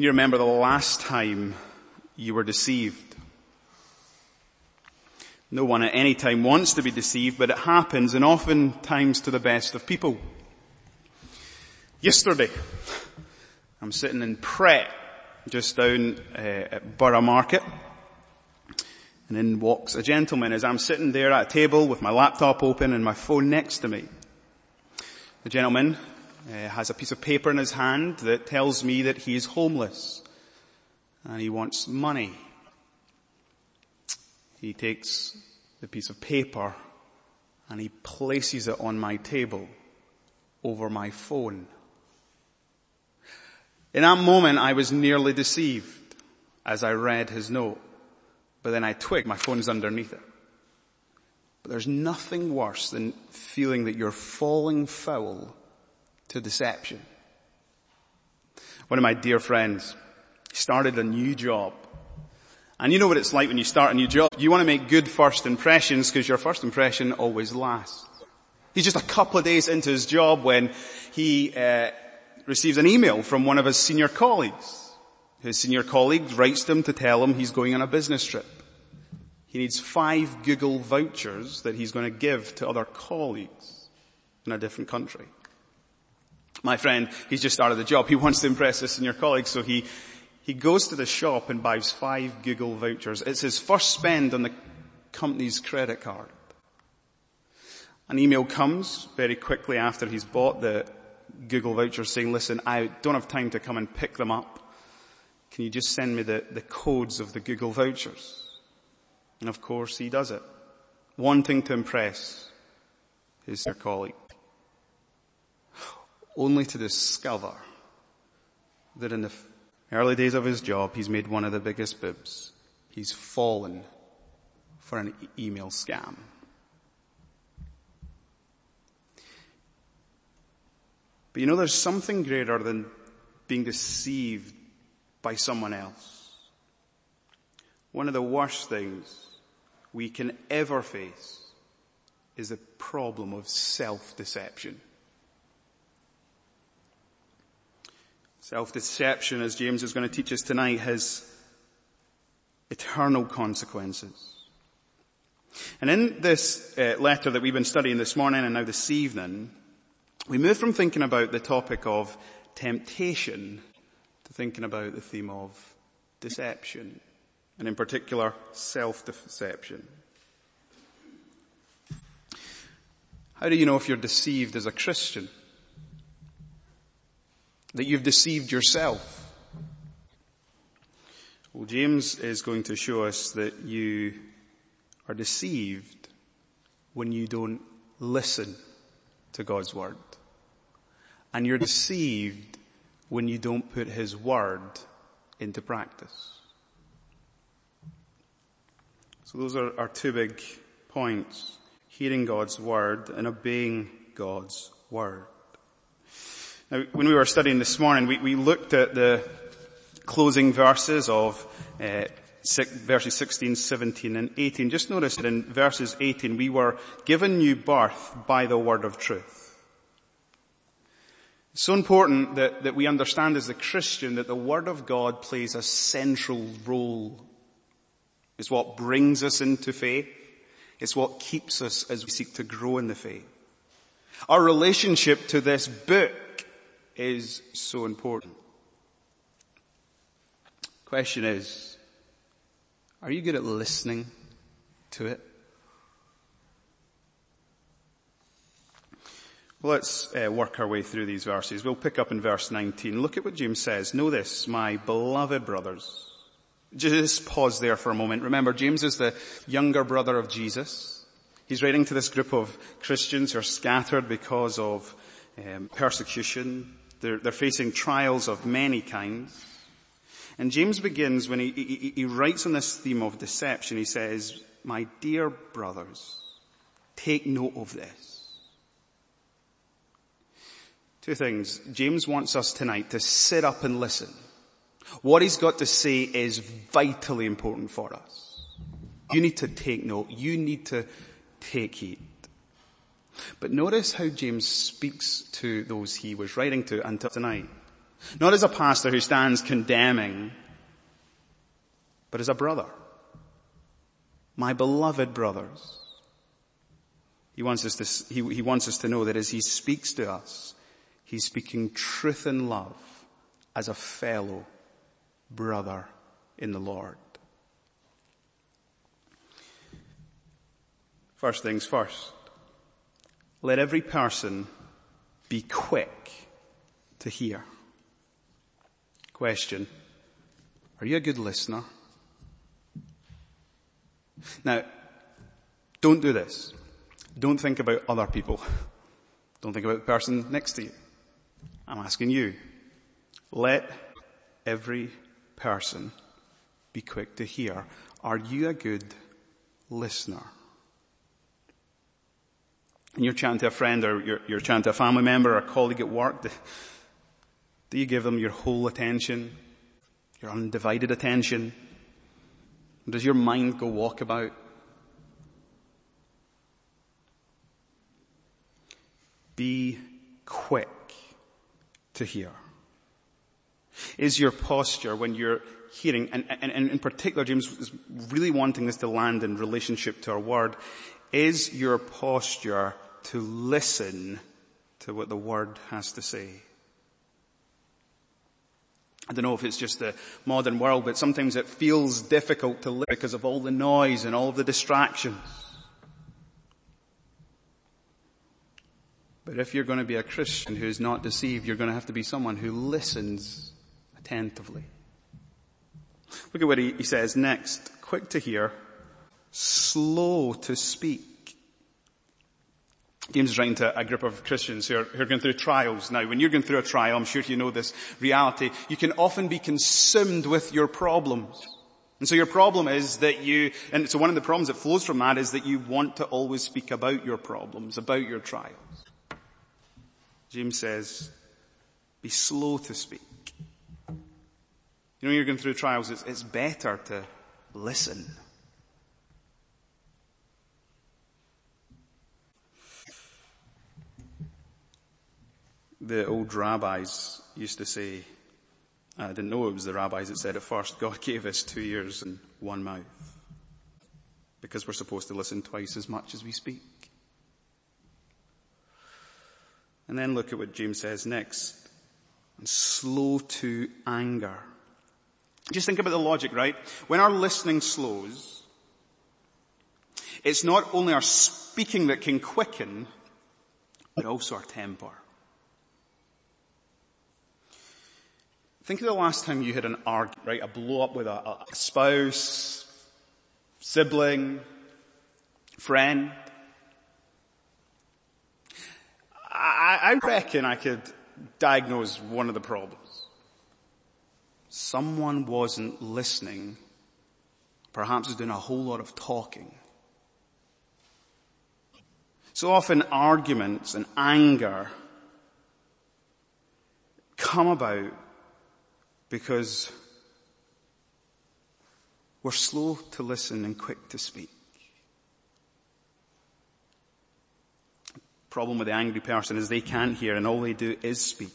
Can you remember the last time you were deceived? No one at any time wants to be deceived, but it happens and oftentimes to the best of people. Yesterday, I'm sitting in Pret, just down uh, at Borough Market, and in walks a gentleman as I'm sitting there at a table with my laptop open and my phone next to me. The gentleman uh, has a piece of paper in his hand that tells me that he is homeless and he wants money. He takes the piece of paper and he places it on my table over my phone. In that moment, I was nearly deceived as I read his note. But then I twig, my phone is underneath it. But there's nothing worse than feeling that you're falling foul to deception. One of my dear friends started a new job. And you know what it's like when you start a new job. You want to make good first impressions because your first impression always lasts. He's just a couple of days into his job when he uh, receives an email from one of his senior colleagues. His senior colleague writes to him to tell him he's going on a business trip. He needs five Google vouchers that he's going to give to other colleagues in a different country. My friend, he's just started the job. He wants to impress his senior colleagues, so he, he goes to the shop and buys five Google vouchers. It's his first spend on the company's credit card. An email comes very quickly after he's bought the Google vouchers saying, listen, I don't have time to come and pick them up. Can you just send me the, the codes of the Google vouchers? And of course he does it, wanting to impress his colleague. Only to discover that in the early days of his job, he's made one of the biggest bibs. He's fallen for an email scam. But you know, there's something greater than being deceived by someone else. One of the worst things we can ever face is the problem of self-deception. Self-deception, as James is going to teach us tonight, has eternal consequences. And in this uh, letter that we've been studying this morning and now this evening, we move from thinking about the topic of temptation to thinking about the theme of deception, and in particular, self-deception. How do you know if you're deceived as a Christian? That you've deceived yourself? Well, James is going to show us that you are deceived when you don't listen to God's Word. And you're deceived when you don't put His Word into practice. So those are our two big points. Hearing God's Word and obeying God's Word. Now, when we were studying this morning, we, we looked at the closing verses of uh, six, verses 16, 17 and 18. Just notice that in verses 18 we were given new birth by the word of truth. It's so important that, that we understand as a Christian that the Word of God plays a central role. It's what brings us into faith. It's what keeps us as we seek to grow in the faith. Our relationship to this book is so important. Question is, are you good at listening to it? Well, let's uh, work our way through these verses. We'll pick up in verse 19. Look at what James says. Know this, my beloved brothers. Just pause there for a moment. Remember, James is the younger brother of Jesus. He's writing to this group of Christians who are scattered because of um, persecution. They're, they're, facing trials of many kinds. And James begins when he, he, he writes on this theme of deception, he says, my dear brothers, take note of this. Two things. James wants us tonight to sit up and listen. What he's got to say is vitally important for us. You need to take note. You need to take heed. But notice how James speaks to those he was writing to until tonight. Not as a pastor who stands condemning, but as a brother. My beloved brothers. He wants us to, he, he wants us to know that as he speaks to us, he's speaking truth and love as a fellow brother in the Lord. First things first. Let every person be quick to hear. Question. Are you a good listener? Now, don't do this. Don't think about other people. Don't think about the person next to you. I'm asking you. Let every person be quick to hear. Are you a good listener? And you're chatting to a friend or you're, you're chatting to a family member or a colleague at work. Do, do you give them your whole attention? Your undivided attention? Does your mind go walkabout? Be quick to hear. Is your posture when you're hearing, and, and, and in particular James is really wanting this to land in relationship to our word, is your posture to listen to what the word has to say? I don't know if it's just the modern world, but sometimes it feels difficult to live because of all the noise and all the distractions. But if you're going to be a Christian who is not deceived, you're going to have to be someone who listens attentively. Look at what he, he says next. Quick to hear, slow to speak. James is writing to a group of Christians who are, who are, going through trials. Now, when you're going through a trial, I'm sure you know this reality, you can often be consumed with your problems. And so your problem is that you, and so one of the problems that flows from that is that you want to always speak about your problems, about your trials. James says, be slow to speak. You know, when you're going through trials, it's, it's better to listen. The old rabbis used to say, I didn't know it was the rabbis that said it first, God gave us two ears and one mouth. Because we're supposed to listen twice as much as we speak. And then look at what James says next. And slow to anger. Just think about the logic, right? When our listening slows, it's not only our speaking that can quicken, but also our temper. Think of the last time you had an argument, right? A blow up with a, a spouse, sibling, friend. I, I reckon I could diagnose one of the problems. Someone wasn't listening, perhaps was doing a whole lot of talking. So often arguments and anger come about because we're slow to listen and quick to speak. Problem with the angry person is they can't hear and all they do is speak.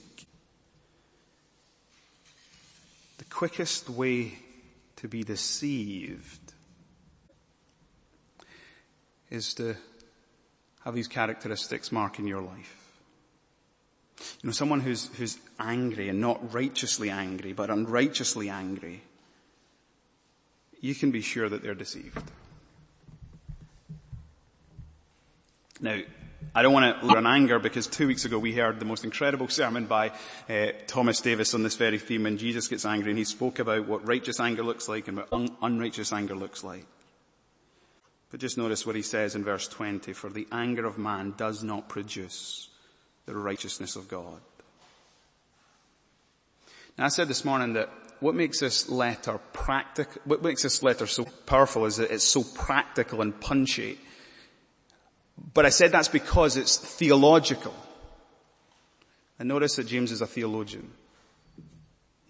The quickest way to be deceived is to have these characteristics marking your life. You know, someone who's, who's angry and not righteously angry, but unrighteously angry, you can be sure that they're deceived. Now, I don't want to learn anger because two weeks ago we heard the most incredible sermon by uh, Thomas Davis on this very theme and Jesus gets angry and he spoke about what righteous anger looks like and what un- unrighteous anger looks like. But just notice what he says in verse 20, for the anger of man does not produce the righteousness of God. Now I said this morning that what makes this letter practical, what makes this letter so powerful is that it's so practical and punchy. But I said that's because it's theological. And notice that James is a theologian.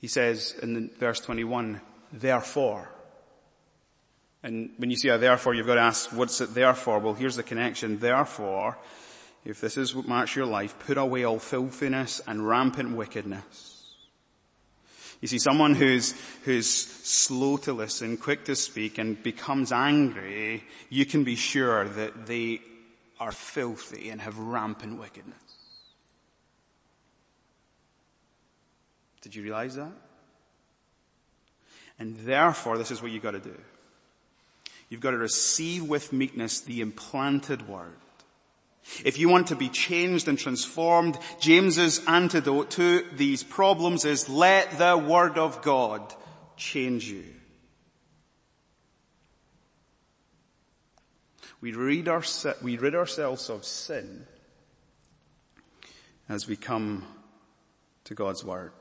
He says in verse 21, therefore. And when you see a therefore, you've got to ask, what's it there for? Well, here's the connection. Therefore, if this is what marks your life, put away all filthiness and rampant wickedness. You see, someone who's, who's slow to listen, quick to speak, and becomes angry, you can be sure that they are filthy and have rampant wickedness. Did you realize that? And therefore, this is what you've got to do. You've got to receive with meekness the implanted word. If you want to be changed and transformed, James's antidote to these problems is let the word of God change you. We, read our, we rid ourselves of sin as we come to God's word.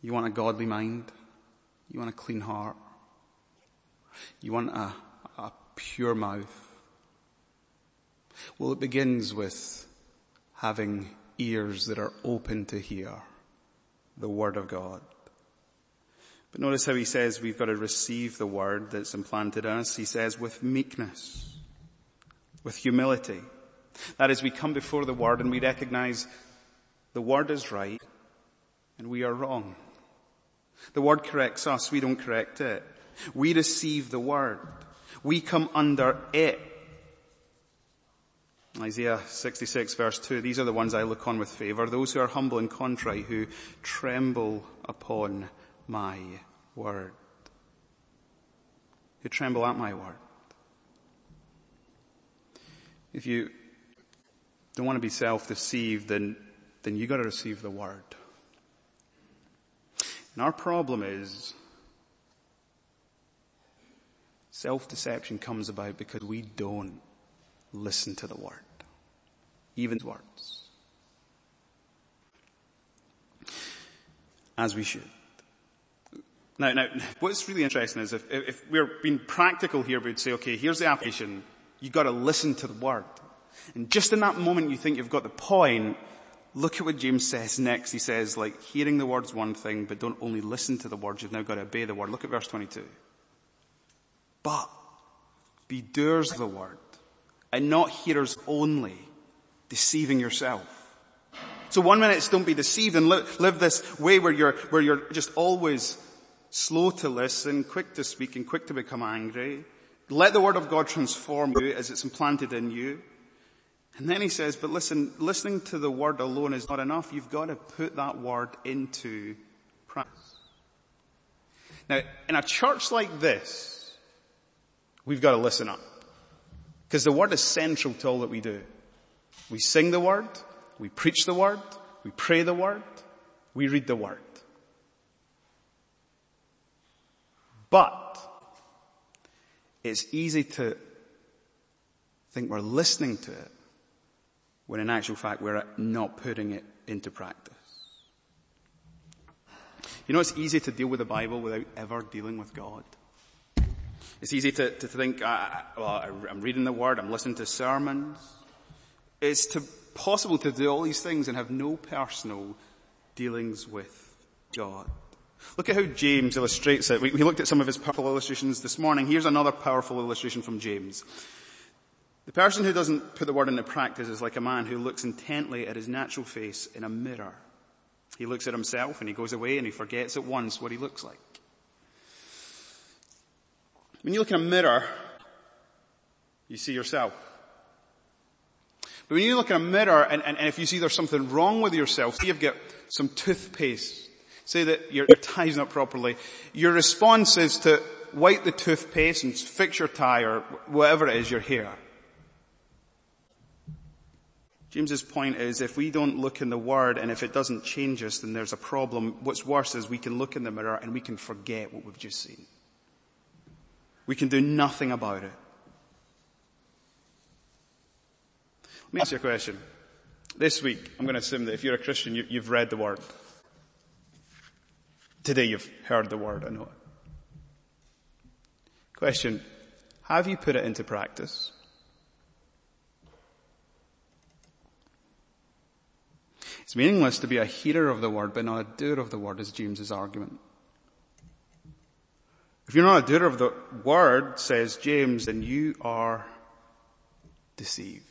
You want a godly mind? You want a clean heart? You want a, a pure mouth? Well, it begins with having ears that are open to hear the word of God. But notice how he says we've got to receive the word that's implanted in us. He says with meekness, with humility. That is, we come before the word and we recognize the word is right and we are wrong. The word corrects us, we don't correct it. We receive the word. We come under it. Isaiah 66 verse 2, these are the ones I look on with favor, those who are humble and contrite, who tremble upon my word. Who tremble at my word. If you don't want to be self-deceived, then, then you gotta receive the word. And our problem is self-deception comes about because we don't listen to the word. Even words. As we should. Now, now, what's really interesting is if, if we're being practical here, we'd say, okay, here's the application. You've gotta listen to the word. And just in that moment you think you've got the point, Look at what James says next. He says, like, hearing the word's one thing, but don't only listen to the words, you've now got to obey the word. Look at verse 22. But be doers of the word, and not hearers only, deceiving yourself. So one minute don't be deceived and live, live this way where you're, where you're just always slow to listen, quick to speak, and quick to become angry. Let the word of God transform you as it's implanted in you. And then he says, but listen, listening to the word alone is not enough. You've got to put that word into practice. Now, in a church like this, we've got to listen up. Because the word is central to all that we do. We sing the word, we preach the word, we pray the word, we read the word. But, it's easy to think we're listening to it when in actual fact we're not putting it into practice. You know, it's easy to deal with the Bible without ever dealing with God. It's easy to, to think, I, well, I'm reading the Word, I'm listening to sermons. It's to, possible to do all these things and have no personal dealings with God. Look at how James illustrates it. We, we looked at some of his powerful illustrations this morning. Here's another powerful illustration from James. The person who doesn't put the word into practice is like a man who looks intently at his natural face in a mirror. He looks at himself and he goes away and he forgets at once what he looks like. When you look in a mirror, you see yourself. But when you look in a mirror and, and, and if you see there's something wrong with yourself, say you've got some toothpaste, say that your, your tie's not properly, your response is to wipe the toothpaste and fix your tie or whatever it is, your hair. James's point is if we don't look in the Word and if it doesn't change us, then there's a problem. What's worse is we can look in the mirror and we can forget what we've just seen. We can do nothing about it. Let me ask you a question. This week, I'm going to assume that if you're a Christian, you, have read the Word. Today you've heard the Word, I know. Question, have you put it into practice? It's meaningless to be a hearer of the word, but not a doer of the word is James's argument. If you're not a doer of the word, says James, then you are deceived.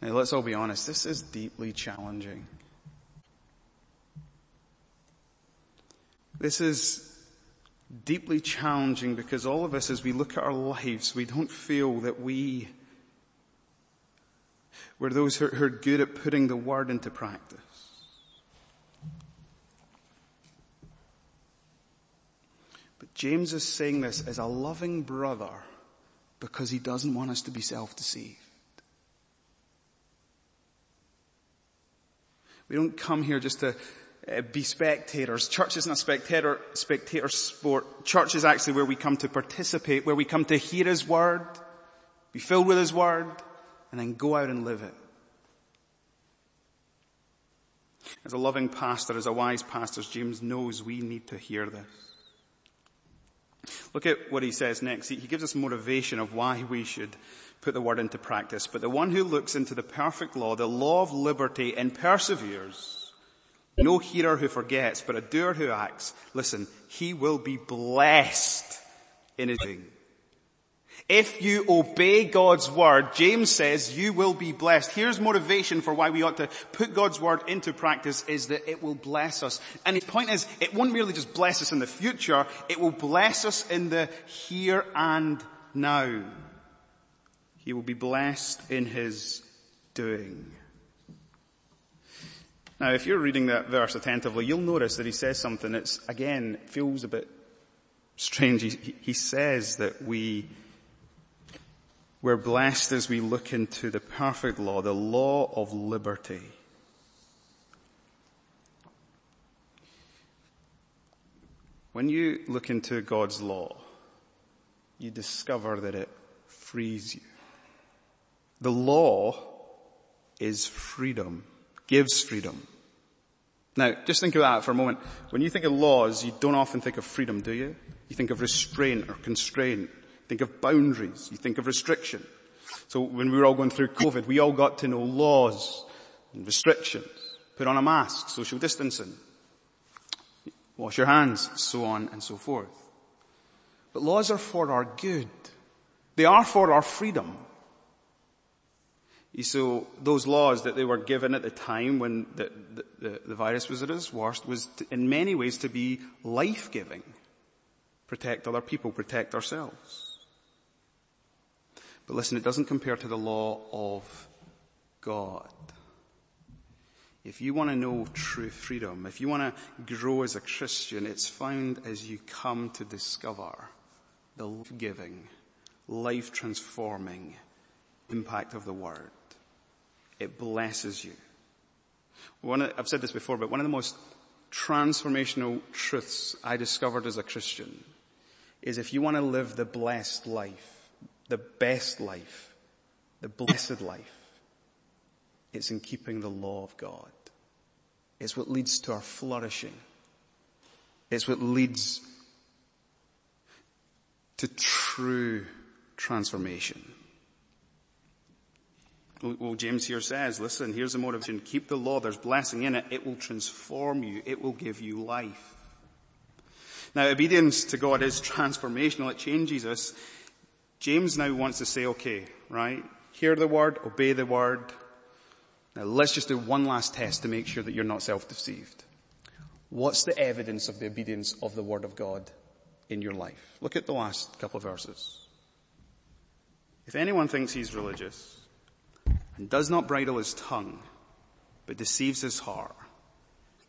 Now let's all be honest, this is deeply challenging. This is deeply challenging because all of us as we look at our lives, we don't feel that we, we're those who are good at putting the word into practice. James is saying this as a loving brother because he doesn't want us to be self-deceived. We don't come here just to uh, be spectators. Church isn't a spectator, spectator sport. Church is actually where we come to participate, where we come to hear His Word, be filled with His Word, and then go out and live it. As a loving pastor, as a wise pastor, James knows we need to hear this. Look at what he says next. He gives us motivation of why we should put the word into practice. But the one who looks into the perfect law, the law of liberty, and perseveres, no hearer who forgets, but a doer who acts, listen, he will be blessed in his doing. If you obey God's word, James says you will be blessed. Here's motivation for why we ought to put God's word into practice is that it will bless us. And his point is, it won't merely just bless us in the future, it will bless us in the here and now. He will be blessed in his doing. Now, if you're reading that verse attentively, you'll notice that he says something that's, again, feels a bit strange. He, he says that we we're blessed as we look into the perfect law, the law of liberty. When you look into God's law, you discover that it frees you. The law is freedom, gives freedom. Now, just think of that for a moment. When you think of laws, you don't often think of freedom, do you? You think of restraint or constraint. Think of boundaries. You think of restriction. So when we were all going through COVID, we all got to know laws and restrictions. Put on a mask, social distancing, wash your hands, so on and so forth. But laws are for our good. They are for our freedom. So those laws that they were given at the time when the, the, the virus was at its worst was to, in many ways to be life-giving. Protect other people, protect ourselves. But listen, it doesn't compare to the law of God. If you want to know true freedom, if you want to grow as a Christian, it's found as you come to discover the life-giving, life-transforming impact of the Word. It blesses you. Of, I've said this before, but one of the most transformational truths I discovered as a Christian is if you want to live the blessed life, the best life, the blessed life, it's in keeping the law of God. It's what leads to our flourishing. It's what leads to true transformation. Well, James here says, listen, here's the motivation. Keep the law. There's blessing in it. It will transform you. It will give you life. Now, obedience to God is transformational. It changes us. James now wants to say, okay, right? Hear the word, obey the word. Now let's just do one last test to make sure that you're not self-deceived. What's the evidence of the obedience of the word of God in your life? Look at the last couple of verses. If anyone thinks he's religious and does not bridle his tongue, but deceives his heart,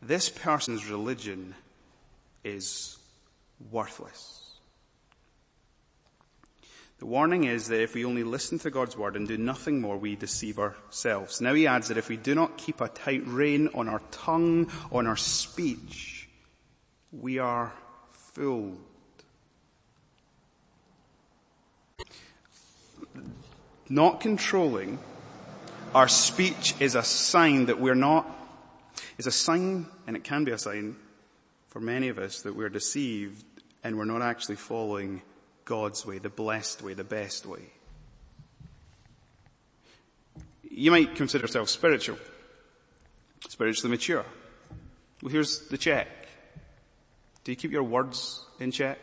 this person's religion is worthless. The warning is that if we only listen to God's word and do nothing more, we deceive ourselves. Now he adds that if we do not keep a tight rein on our tongue, on our speech, we are fooled. Not controlling our speech is a sign that we're not, is a sign, and it can be a sign for many of us that we're deceived and we're not actually following God's way, the blessed way, the best way. You might consider yourself spiritual, spiritually mature. Well, here's the check. Do you keep your words in check?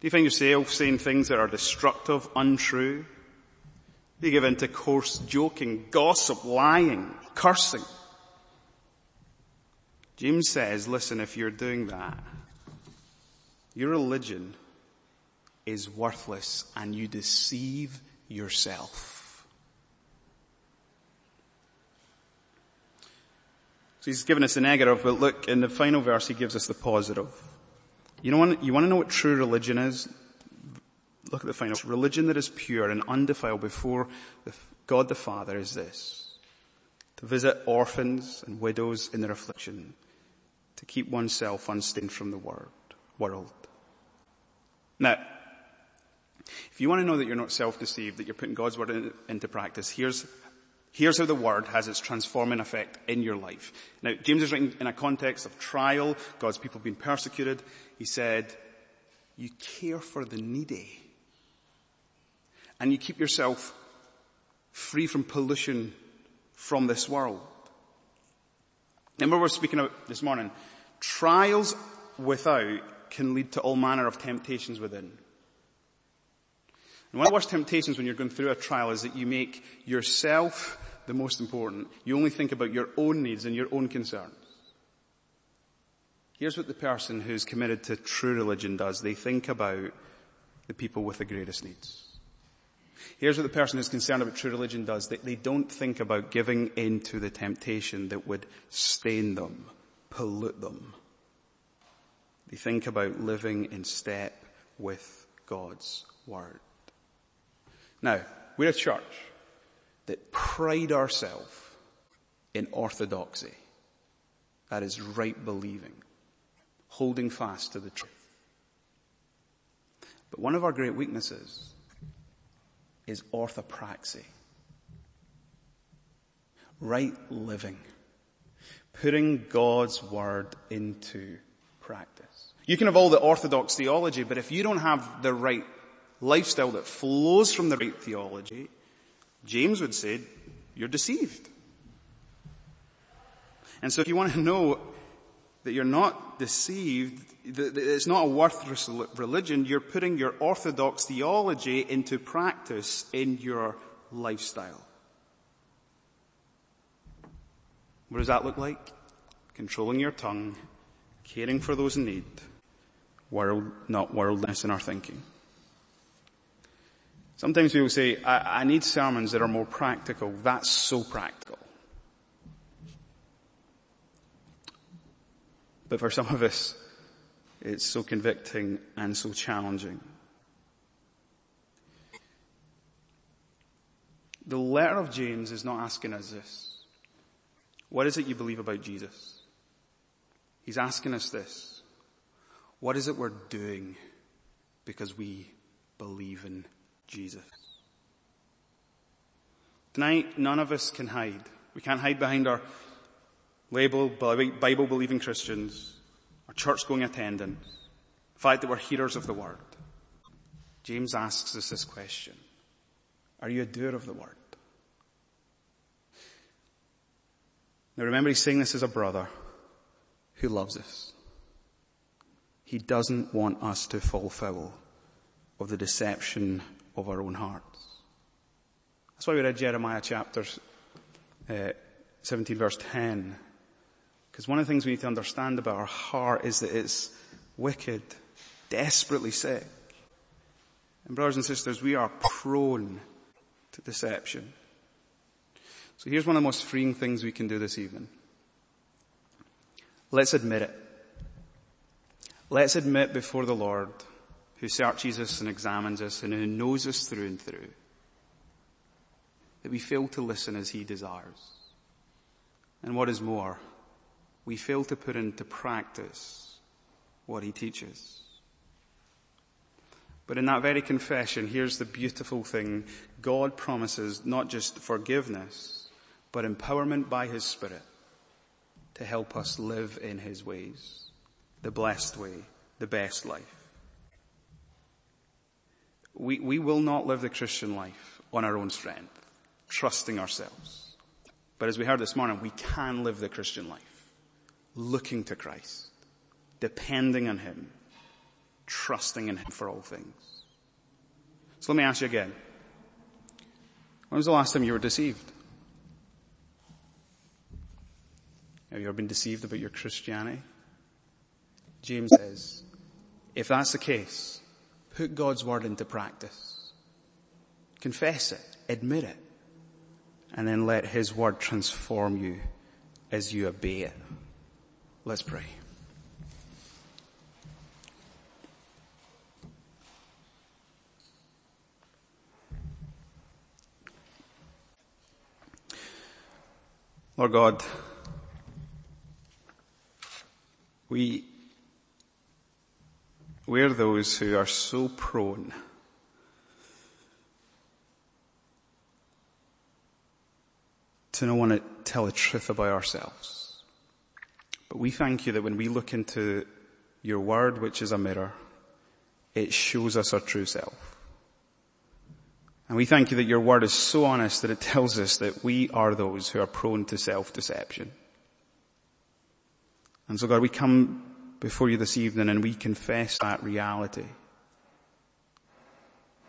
Do you find yourself saying things that are destructive, untrue? Do you give in to coarse joking, gossip, lying, cursing. James says, listen, if you're doing that, your religion is worthless and you deceive yourself. So he's given us the negative, but look, in the final verse he gives us the positive. You know you want to know what true religion is? Look at the final. Religion that is pure and undefiled before God the Father is this. To visit orphans and widows in their affliction. To keep oneself unstained from the world. Now, if you want to know that you're not self-deceived, that you're putting God's word in, into practice, here's, here's how the word has its transforming effect in your life. Now, James is writing in a context of trial, God's people being persecuted. He said, you care for the needy. And you keep yourself free from pollution from this world. Remember we are speaking about this morning, trials without can lead to all manner of temptations within. And one of the worst temptations when you're going through a trial is that you make yourself the most important. You only think about your own needs and your own concerns. Here's what the person who's committed to true religion does. They think about the people with the greatest needs. Here's what the person who's concerned about true religion does. They, they don't think about giving in to the temptation that would stain them, pollute them. They think about living in step with God's Word. Now, we're a church that pride ourselves in orthodoxy. That is right believing, holding fast to the truth. But one of our great weaknesses is orthopraxy. Right living. Putting God's word into practice. You can have all the orthodox theology, but if you don't have the right lifestyle that flows from the right theology, James would say, you're deceived. And so if you want to know that you're not deceived, that it's not a worthless religion, you're putting your orthodox theology into practice in your lifestyle. What does that look like? Controlling your tongue, caring for those in need, world, not worldliness in our thinking. Sometimes people say, I, I need sermons that are more practical. That's so practical. But for some of us, it's so convicting and so challenging. The letter of James is not asking us this. What is it you believe about Jesus? He's asking us this. What is it we're doing because we believe in Jesus? Tonight, none of us can hide. We can't hide behind our label Bible believing Christians, our church going attendance, the fact that we're hearers of the word. James asks us this question. Are you a doer of the word? Now remember he's saying this as a brother who loves us. He doesn't want us to fall foul of the deception of our own hearts. That's why we read Jeremiah chapter uh, 17 verse 10. Because one of the things we need to understand about our heart is that it's wicked, desperately sick. And brothers and sisters, we are prone to deception. So here's one of the most freeing things we can do this evening. Let's admit it. Let's admit before the Lord, who searches us and examines us and who knows us through and through, that we fail to listen as He desires. And what is more, we fail to put into practice what he teaches. But in that very confession, here's the beautiful thing. God promises not just forgiveness, but empowerment by his spirit to help us live in his ways, the blessed way, the best life. We, we will not live the Christian life on our own strength, trusting ourselves. But as we heard this morning, we can live the Christian life looking to Christ, depending on Him, trusting in Him for all things. So let me ask you again. When was the last time you were deceived? Have you ever been deceived about your Christianity? James says, if that's the case, put God's word into practice. Confess it, admit it, and then let his word transform you as you obey it. Let's pray. Lord God, we, we're those who are so prone to not want to tell the truth about ourselves. But we thank you that when we look into your word, which is a mirror, it shows us our true self. And we thank you that your word is so honest that it tells us that we are those who are prone to self-deception. And so God, we come before you this evening and we confess that reality.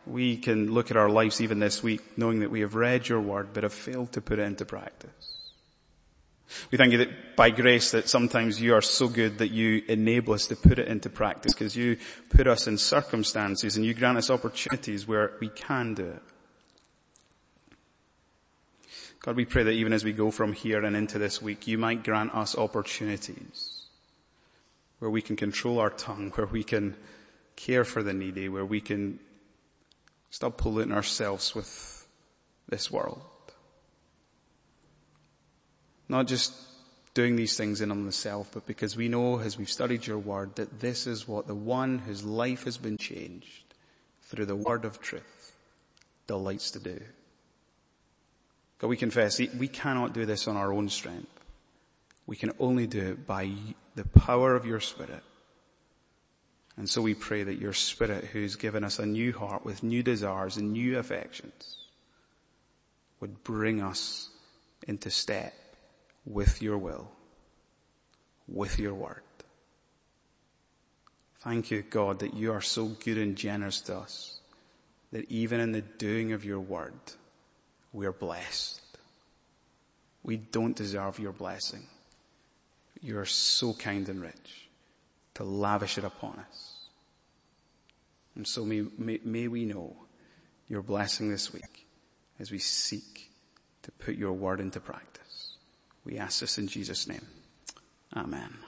We can look at our lives even this week knowing that we have read your word but have failed to put it into practice. We thank you that by grace that sometimes you are so good that you enable us to put it into practice because you put us in circumstances and you grant us opportunities where we can do it. God, we pray that even as we go from here and into this week, you might grant us opportunities where we can control our tongue, where we can care for the needy, where we can stop polluting ourselves with this world. Not just doing these things in on the self, but because we know as we've studied your word that this is what the one whose life has been changed through the word of truth delights to do. God, we confess we cannot do this on our own strength. We can only do it by the power of your spirit. And so we pray that your spirit who's given us a new heart with new desires and new affections would bring us into step with your will, with your word. Thank you, God, that you are so good and generous to us that even in the doing of your word, we're blessed. We don't deserve your blessing. You are so kind and rich to lavish it upon us. And so may, may, may we know your blessing this week as we seek to put your word into practice. We ask this in Jesus' name. Amen.